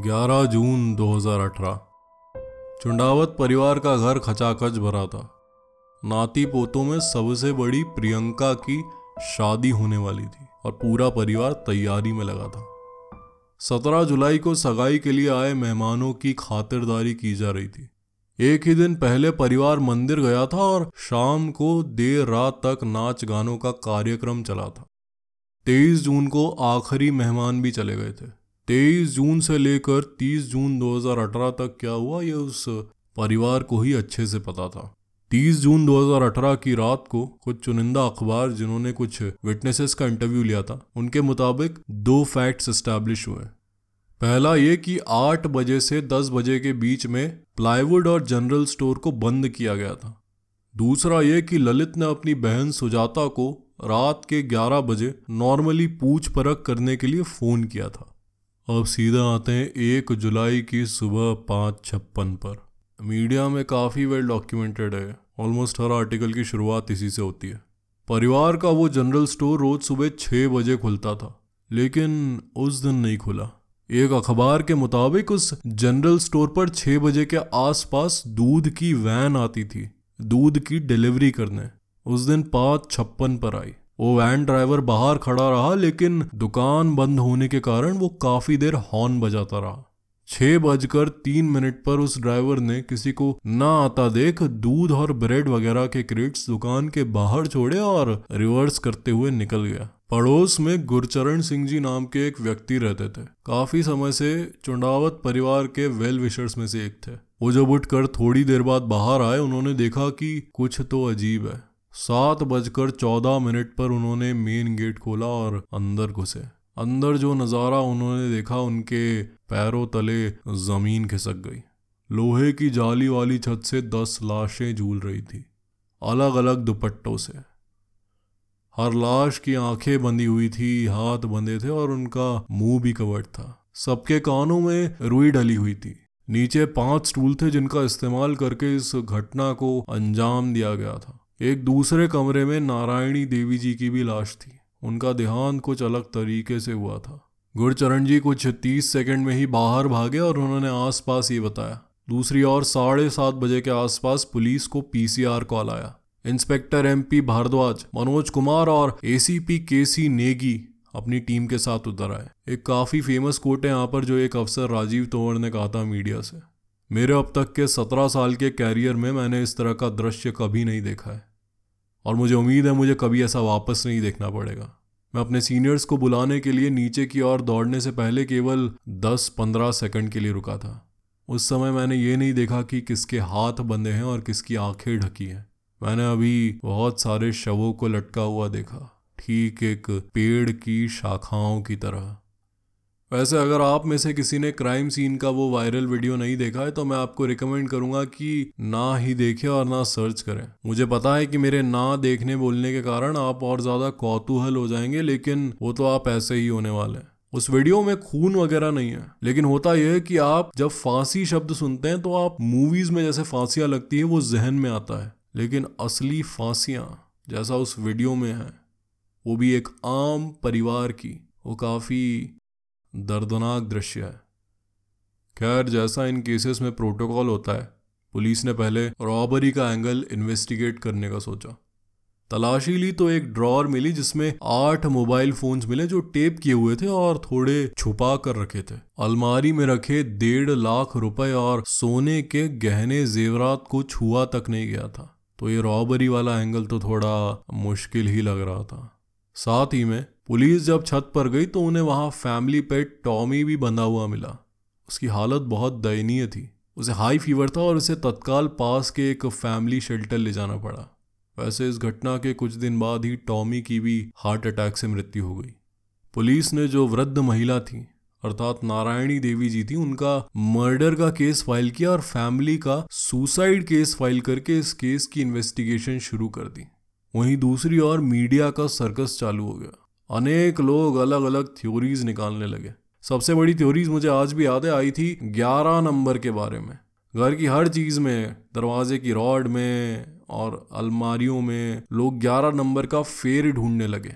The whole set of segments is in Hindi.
11 जून 2018 चुंडावत परिवार का घर खचाखच भरा था। नाती पोतों में सबसे बड़ी प्रियंका की शादी होने वाली थी और पूरा परिवार तैयारी में लगा था। 17 जुलाई को सगाई के लिए आए मेहमानों की खातिरदारी की जा रही थी। एक ही दिन पहले परिवार मंदिर गया था और शाम को देर रात तक नाच गानों का कार्यक्रम चला था। 23 जून को आखिरी मेहमान भी चले गए थे। 23 जून से लेकर 30 जून 2018 तक क्या हुआ, ये उस परिवार को ही अच्छे से पता था। 30 जून 2018 की रात को कुछ चुनिंदा अखबार जिन्होंने कुछ विटनेसेस का इंटरव्यू लिया था, उनके मुताबिक दो फैक्ट्स एस्टैब्लिश हुए पहला ये कि 8 बजे से 10 बजे के बीच में प्लाईवुड और जनरल स्टोर को बंद किया गया था। दूसरा ये कि ललित ने अपनी बहन सुजाता को रात के 11 बजे नॉर्मली पूछ परख करने के लिए फ़ोन किया था। अब सीधा आते हैं एक जुलाई की सुबह पाँच छप्पन पर। मीडिया में काफ़ी वेल डॉक्यूमेंटेड है। ऑलमोस्ट हर आर्टिकल की शुरुआत इसी से होती है। परिवार का वो जनरल स्टोर रोज सुबह छः बजे खुलता था, लेकिन उस दिन नहीं खुला। एक अखबार के मुताबिक उस जनरल स्टोर पर छः बजे के आसपास दूध की वैन आती थी, दूध की डिलीवरी करने। उस दिन पाँच छप्पन पर आई। वो वैन ड्राइवर बाहर खड़ा रहा, लेकिन दुकान बंद होने के कारण वो काफ़ी देर हॉर्न बजाता रहा। छह बजकर तीन मिनट पर उस ड्राइवर ने किसी को ना आता देख दूध और ब्रेड वगैरह के क्रेट्स दुकान के बाहर छोड़े और रिवर्स करते हुए निकल गया। पड़ोस में गुरचरण सिंह जी नाम के एक व्यक्ति रहते थे। काफ़ी समय से चुंडावत परिवार के वेल विशर्स में से एक थे। वो जब उठकर थोड़ी देर बाद बाहर आए, उन्होंने देखा कि कुछ तो अजीब है। सात बजकर चौदह मिनट पर उन्होंने मेन गेट खोला और अंदर घुसे। अंदर जो नज़ारा उन्होंने देखा, उनके पैरों तले ज़मीन खिसक गई। लोहे की जाली वाली छत से दस लाशें झूल रही थी अलग अलग दुपट्टों से। हर लाश की आँखें बंधी हुई थी, हाथ बंधे थे और उनका मुँह भी कवर्ड था। सबके कानों में रुई डली हुई थी। नीचे पाँच स्टूल थे जिनका इस्तेमाल करके इस घटना को अंजाम दिया गया था। एक दूसरे कमरे में नारायणी देवी जी की भी लाश थी। उनका देहांत कुछ अलग तरीके से हुआ था। गुरचरण जी कुछ तीस सेकंड में ही बाहर भागे और उन्होंने आसपास ये बताया। दूसरी ओर साढ़े सात बजे के आसपास पुलिस को पीसीआर कॉल आया। इंस्पेक्टर एमपी भारद्वाज, मनोज कुमार और एसीपी केसी नेगी अपनी टीम के साथ उतर आए। एक काफ़ी फ़ेमस कोट है यहाँ पर जो एक अफसर राजीव तोमर ने कहा था मीडिया से। मेरे अब तक के सत्रह साल के कैरियर में मैंने इस तरह का दृश्य कभी नहीं देखा है। और मुझे उम्मीद है मुझे कभी ऐसा वापस नहीं देखना पड़ेगा। मैं अपने सीनियर्स को बुलाने के लिए नीचे की ओर दौड़ने से पहले केवल 10-15 सेकंड के लिए रुका था। उस समय मैंने ये नहीं देखा कि किसके हाथ बंधे हैं और किसकी आँखें ढकी हैं। मैंने अभी बहुत सारे शवों को लटका हुआ देखा। ठीक एक पेड़ की शाखाओं की तरह। वैसे अगर आप में से किसी ने क्राइम सीन का वो वायरल वीडियो नहीं देखा है तो मैं आपको रिकमेंड करूँगा कि ना ही देखें और ना सर्च करें। मुझे पता है कि मेरे ना देखने बोलने के कारण आप और ज़्यादा कौतूहल हो जाएँगे, लेकिन वो तो आप ऐसे ही होने वाले हैं। उस वीडियो में खून वगैरह नहीं है, लेकिन होता यह है कि आप जब फांसी शब्द सुनते हैं तो आप मूवीज़ में जैसे फांसियाँ लगती है, वो जहन में आता है। लेकिन असली फांसियाँ जैसा उस वीडियो में है, वो भी एक आम परिवार की, वो काफ़ी दर्दनाक दृश्य है। खैर, जैसा इन केसेस में प्रोटोकॉल होता है पुलिस ने पहले रॉबरी का एंगल इन्वेस्टिगेट करने का सोचा। तलाशी ली तो एक ड्रॉर मिली जिसमें आठ मोबाइल फोन्स मिले जो टेप किए हुए थे और थोड़े छुपा कर रखे थे। अलमारी में रखे डेढ़ लाख रुपए और सोने के गहने जेवरात को छुआ तक नहीं गया था। तो ये रॉबरी वाला एंगल तो थोड़ा मुश्किल ही लग रहा था। साथ ही में पुलिस जब छत पर गई तो उन्हें वहाँ फैमिली पेट टॉमी भी बंधा हुआ मिला। उसकी हालत बहुत दयनीय थी। उसे हाई फीवर था और उसे तत्काल पास के एक फैमिली शेल्टर ले जाना पड़ा। वैसे इस घटना के कुछ दिन बाद ही टॉमी की भी हार्ट अटैक से मृत्यु हो गई। पुलिस ने जो वृद्ध महिला थी, अर्थात नारायणी देवी जी थी, उनका मर्डर का केस फ़ाइल किया और फैमिली का सुसाइड केस फ़ाइल करके इस केस की इन्वेस्टिगेशन शुरू कर दी। वहीं दूसरी ओर मीडिया का सर्कस चालू हो गया। अनेक लोग अलग अलग थ्योरीज निकालने लगे। सबसे बड़ी थ्योरीज मुझे आज भी याद है, आई थी ग्यारह नंबर के बारे में। घर की हर चीज़ में, दरवाजे की रॉड में और अलमारियों में लोग ग्यारह नंबर का फेर ढूँढने लगे।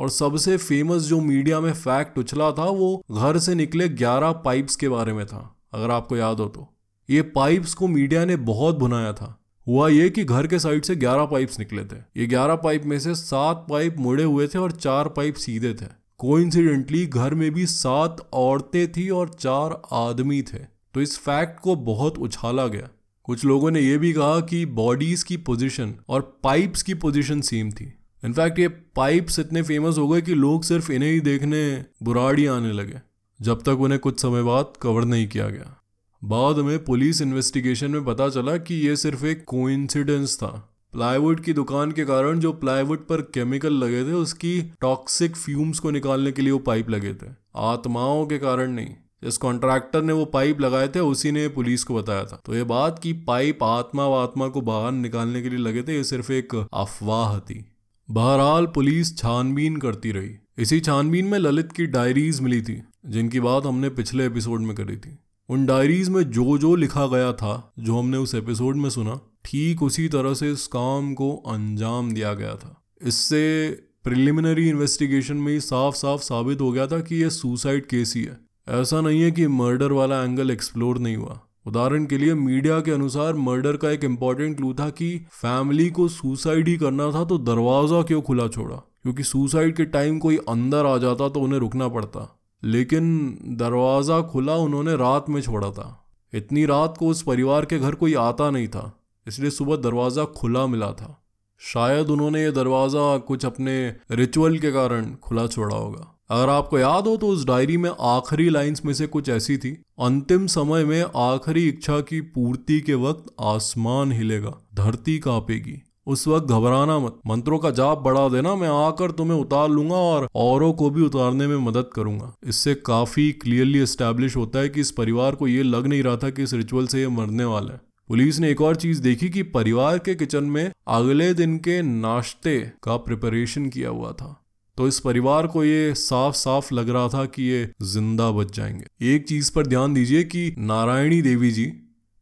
और सबसे फ़ेमस जो मीडिया में फैक्ट उछला था, वो घर से निकले 11 पाइप्स के बारे में था, अगर आपको याद हो तो। ये पाइप्स को मीडिया ने बहुत भुनाया था। हुआ ये कि घर के साइड से 11 पाइप्स निकले थे। ये 11 पाइप में से सात पाइप मुड़े हुए थे और चार पाइप सीधे थे। कोइंसिडेंटली घर में भी सात औरतें थी और चार आदमी थे। तो इस फैक्ट को बहुत उछाला गया। कुछ लोगों ने यह भी कहा कि बॉडीज की पोजीशन और पाइप्स की पोजीशन सेम थी। इनफैक्ट ये पाइप्स इतने फ़ेमस हो गए कि लोग सिर्फ़ इन्हें ही देखने बुराड़ी आने लगे, जब तक उन्हें कुछ समय बाद कवर नहीं किया गया। बाद में पुलिस इन्वेस्टिगेशन में पता चला कि यह सिर्फ़ एक कोइंसिडेंस था। प्लाईवुड की दुकान के कारण जो प्लाईवुड पर केमिकल लगे थे, उसकी टॉक्सिक फ्यूम्स को निकालने के लिए वो पाइप लगे थे। आत्माओं के कारण नहीं। जिस कॉन्ट्रैक्टर ने वो पाइप लगाए थे, उसी ने पुलिस को बताया था। तो ये बात की पाइप आत्मा व आत्मा को बाहर निकालने के लिए लगे थे, ये सिर्फ़ एक अफवाह थी। बहरहाल पुलिस छानबीन करती रही। इसी छानबीन में ललित की डायरीज मिली थी, जिनकी बात हमने पिछले एपिसोड में करी थी। उन डायरीज में जो जो लिखा गया था, जो हमने उस एपिसोड में सुना, ठीक उसी तरह से इस काम को अंजाम दिया गया था। इससे प्रिलिमिनरी इन्वेस्टिगेशन में ही साफ़ साफ़ साबित हो गया था कि यह सुसाइड केस ही है। ऐसा नहीं है कि मर्डर वाला एंगल एक्सप्लोर नहीं हुआ। उदाहरण के लिए मीडिया के अनुसार मर्डर का एक इंपॉर्टेंट क्लू था कि फैमिली को सुसाइड ही करना था तो दरवाज़ा क्यों खुला छोड़ा? क्योंकि सुसाइड के टाइम कोई अंदर आ जाता तो उन्हें रुकना पड़ता। लेकिन दरवाज़ा खुला उन्होंने रात में छोड़ा था। इतनी रात को उस परिवार के घर कोई आता नहीं था, इसलिए सुबह दरवाज़ा खुला मिला था। शायद उन्होंने ये दरवाज़ा कुछ अपने रिचुअल के कारण खुला छोड़ा होगा। अगर आपको याद हो तो उस डायरी में आखिरी लाइंस में से कुछ ऐसी थी, अंतिम समय में आखिरी इच्छा की पूर्ति के वक्त आसमान हिलेगा, धरती कांपेगी। उस वक्त घबराना मत। मंत्रों का जाप बढ़ा देना, मैं आकर तुम्हें उतार लूँगा और औरों को भी उतारने में मदद करूँगा। इससे काफ़ी क्लियरली एस्टेब्लिश होता है कि इस परिवार को ये लग नहीं रहा था कि इस रिचुअल से ये मरने वाला है। पुलिस ने एक और चीज़ देखी कि परिवार के किचन में अगले दिन के नाश्ते का प्रिपरेशन किया हुआ था। तो इस परिवार को ये साफ़ साफ़ लग रहा था कि ये ज़िंदा बच जाएँगे। एक चीज़ पर ध्यान दीजिए कि नारायणी देवी जी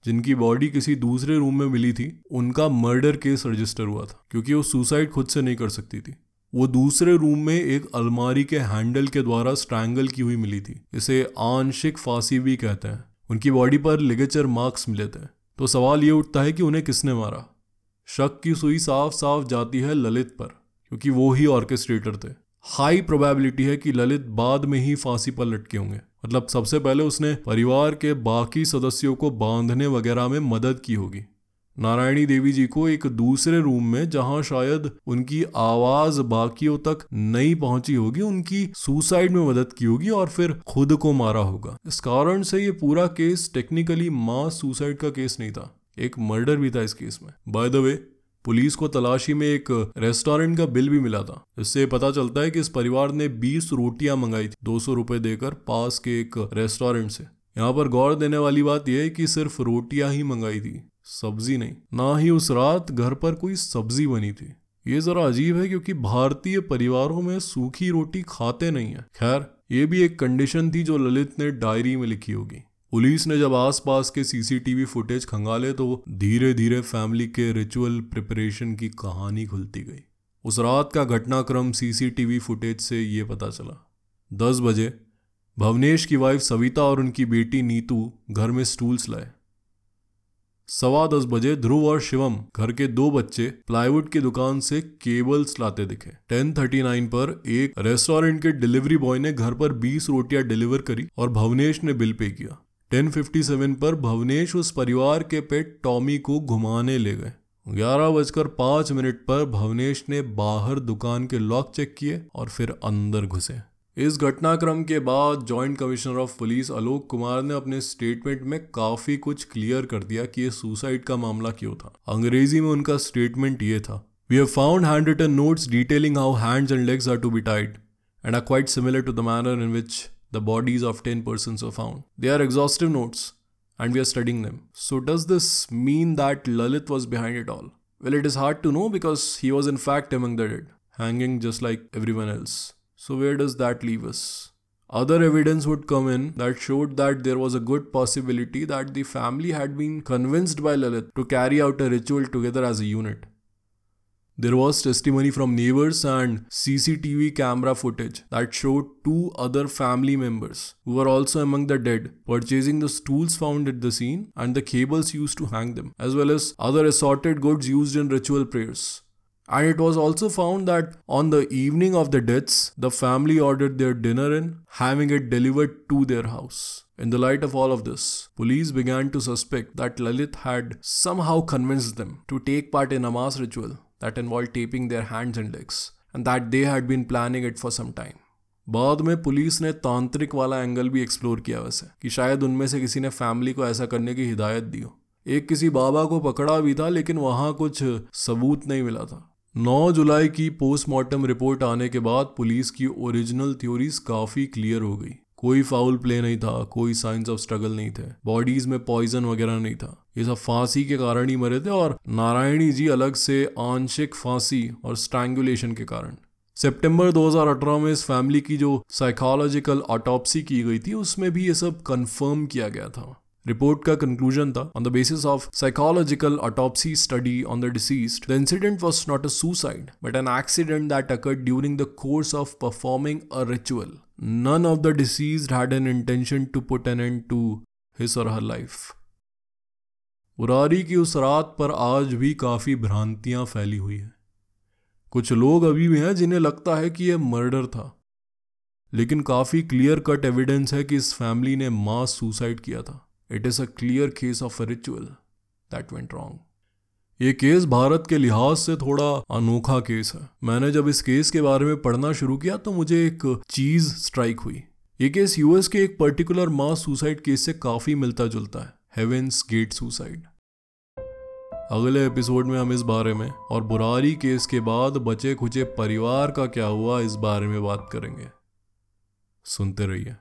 जिनकी बॉडी किसी दूसरे रूम में मिली थी, उनका मर्डर केस रजिस्टर हुआ था, क्योंकि वो सुसाइड खुद से नहीं कर सकती थी। वो दूसरे रूम में एक अलमारी के हैंडल के द्वारा स्ट्रैंगल की हुई मिली थी, इसे आंशिक फांसी भी कहते हैं। उनकी बॉडी पर लिगेचर मार्क्स मिले थे। तो सवाल ये उठता है कि उन्हें किसने मारा? शक की सुई साफ़ साफ़ जाती है ललित पर, क्योंकि वो ही ऑर्केस्ट्रेटर थे। हाई प्रोबेबिलिटी है कि ललित बाद में ही फांसी पर लटके होंगे। मतलब सबसे पहले उसने परिवार के बाकी सदस्यों को बांधने वगैरह में मदद की होगी। नारायणी देवी जी को एक दूसरे रूम में, जहाँ शायद उनकी आवाज़ बाकियों तक नहीं पहुँची होगी, उनकी सुसाइड में मदद की होगी और फिर खुद को मारा होगा। इस कारण से ये पूरा केस टेक्निकली मास सुसाइड का केस नहीं था। एक मर्डर भी था इस केस में। बाय द वे पुलिस को तलाशी में एक रेस्टोरेंट का बिल भी मिला था। इससे पता चलता है कि इस परिवार ने 20 रोटियाँ मंगाई थी, दो सौ देकर पास के एक रेस्टोरेंट से। यहाँ पर गौर देने वाली बात यह है कि सिर्फ़ रोटियाँ ही मंगाई थी, सब्ज़ी नहीं। ना ही उस रात घर पर कोई सब्ज़ी बनी थी। ये जरा अजीब है क्योंकि भारतीय परिवारों में सूखी रोटी खाते नहीं है। खैर, ये भी एक कंडीशन थी जो ललित ने डायरी में लिखी होगी। पुलिस ने जब आसपास के सीसीटीवी फुटेज खंगाले तो धीरे धीरे फैमिली के रिचुअल प्रिपरेशन की कहानी खुलती गई। उस रात का घटनाक्रम सीसीटीवी फुटेज से ये पता चला। दस बजे, भवनेश की वाइफ सविता और उनकी बेटी नीतू घर में स्टूल्स लाए। सवा दस बजे ध्रुव और शिवम घर के दो बच्चे प्लाईवुड की दुकान से केबल्स लाते दिखे। टेन थर्टी नाइन पर एक रेस्टोरेंट के डिलीवरी बॉय ने घर पर बीस रोटियाँ डिलीवर करी और भवनेश ने बिल पे किया। 1057 पर भवनेश उस परिवार के पेट टॉमी को घुमाने ले गए। ग्यारह बजकर पाँच मिनट पर भवनेश ने बाहर दुकान के लॉक चेक किए और फिर अंदर घुसे। इस घटनाक्रम के बाद joint commissioner of police Alok Kumar ने अपने स्टेटमेंट में काफ़ी कुछ क्लियर कर दिया कि ये सुसाइड का मामला क्यों था। अंग्रेज़ी में उनका स्टेटमेंट ये था we have found hand written notes detailing how hands and legs are to be tied and are quite similar to the manner in which the bodies of 10 persons were found. They are exhaustive notes and we are studying them. So, does this mean that Lalit was behind it all? Well, it is hard to know because he was in fact among the dead, hanging just like everyone else. So, where does that leave us? Other evidence would come in that showed that there was a good possibility that the family had been convinced by Lalit to carry out a ritual together as a unit. There was testimony from neighbors and CCTV camera footage that showed two other family members who were also among the dead purchasing the stools found at the scene and the cables used to hang them, as well as other assorted goods used in ritual prayers. And it was also found that on the evening of the deaths, the family ordered their dinner in, having it delivered to their house. In the light of all of this, police began to suspect that Lalit had somehow convinced them to take part in a mass ritual that involved taping their hands and legs, and that they had been planning it for some time. बाद में पुलिस ने तांत्रिक वाला एंगल भी एक्सप्लोर किया वैसे कि शायद उनमें से किसी ने फैमिली को ऐसा करने की हिदायत दी हो। एक किसी बाबा को पकड़ा भी था लेकिन वहाँ कुछ सबूत नहीं मिला था। 9 जुलाई की पोस्टमार्टम रिपोर्ट आने के बाद पुलिस की ओरिजिनल थ्योरीज काफ़ी क्लियर हो गई। कोई फाउल प्ले नहीं था कोई साइंस ऑफ़ स्ट्रगल नहीं थे। बॉडीज में पॉइजन वगैरह नहीं था। ये सब फांसी के कारण ही मरे थे और नारायणी जी अलग से आंशिक फांसी और स्ट्रैंगुलेशन के कारण। सितंबर 2018 में इस फैमिली की जो साइकोलॉजिकल ऑटोप्सी की गई थी, उसमें भी ये सब कंफर्म किया गया था। रिपोर्ट का कंक्लूजन था। On the basis of psychological autopsy study on the deceased the incident was not a suicide but an accident that occurred during the course of performing a ritual none of the deceased had an intention to put an end to his or her life उरारी की उस रात पर आज भी काफ़ी भ्रांतियाँ फैली हुई हैं। कुछ लोग अभी भी हैं जिन्हें लगता है कि यह मर्डर था। लेकिन काफ़ी क्लियर कट एविडेंस है कि इस फैमिली ने मास सुसाइड किया था। It is a clear case of ritual that went wrong ये केस भारत के लिहाज से थोड़ा अनोखा केस है। मैंने जब इस केस के बारे में पढ़ना शुरू किया तो मुझे एक चीज़ स्ट्राइक हुई। ये केस यूएस के एक पर्टिकुलर मास सुसाइड केस से काफ़ी मिलता जुलता है। हेवेंस गेट सुसाइड अगले एपिसोड में हम इस बारे में और बुरारी केस के बाद बचे खुचे परिवार का क्या हुआ इस बारे में बात करेंगे। सुनते रहिए।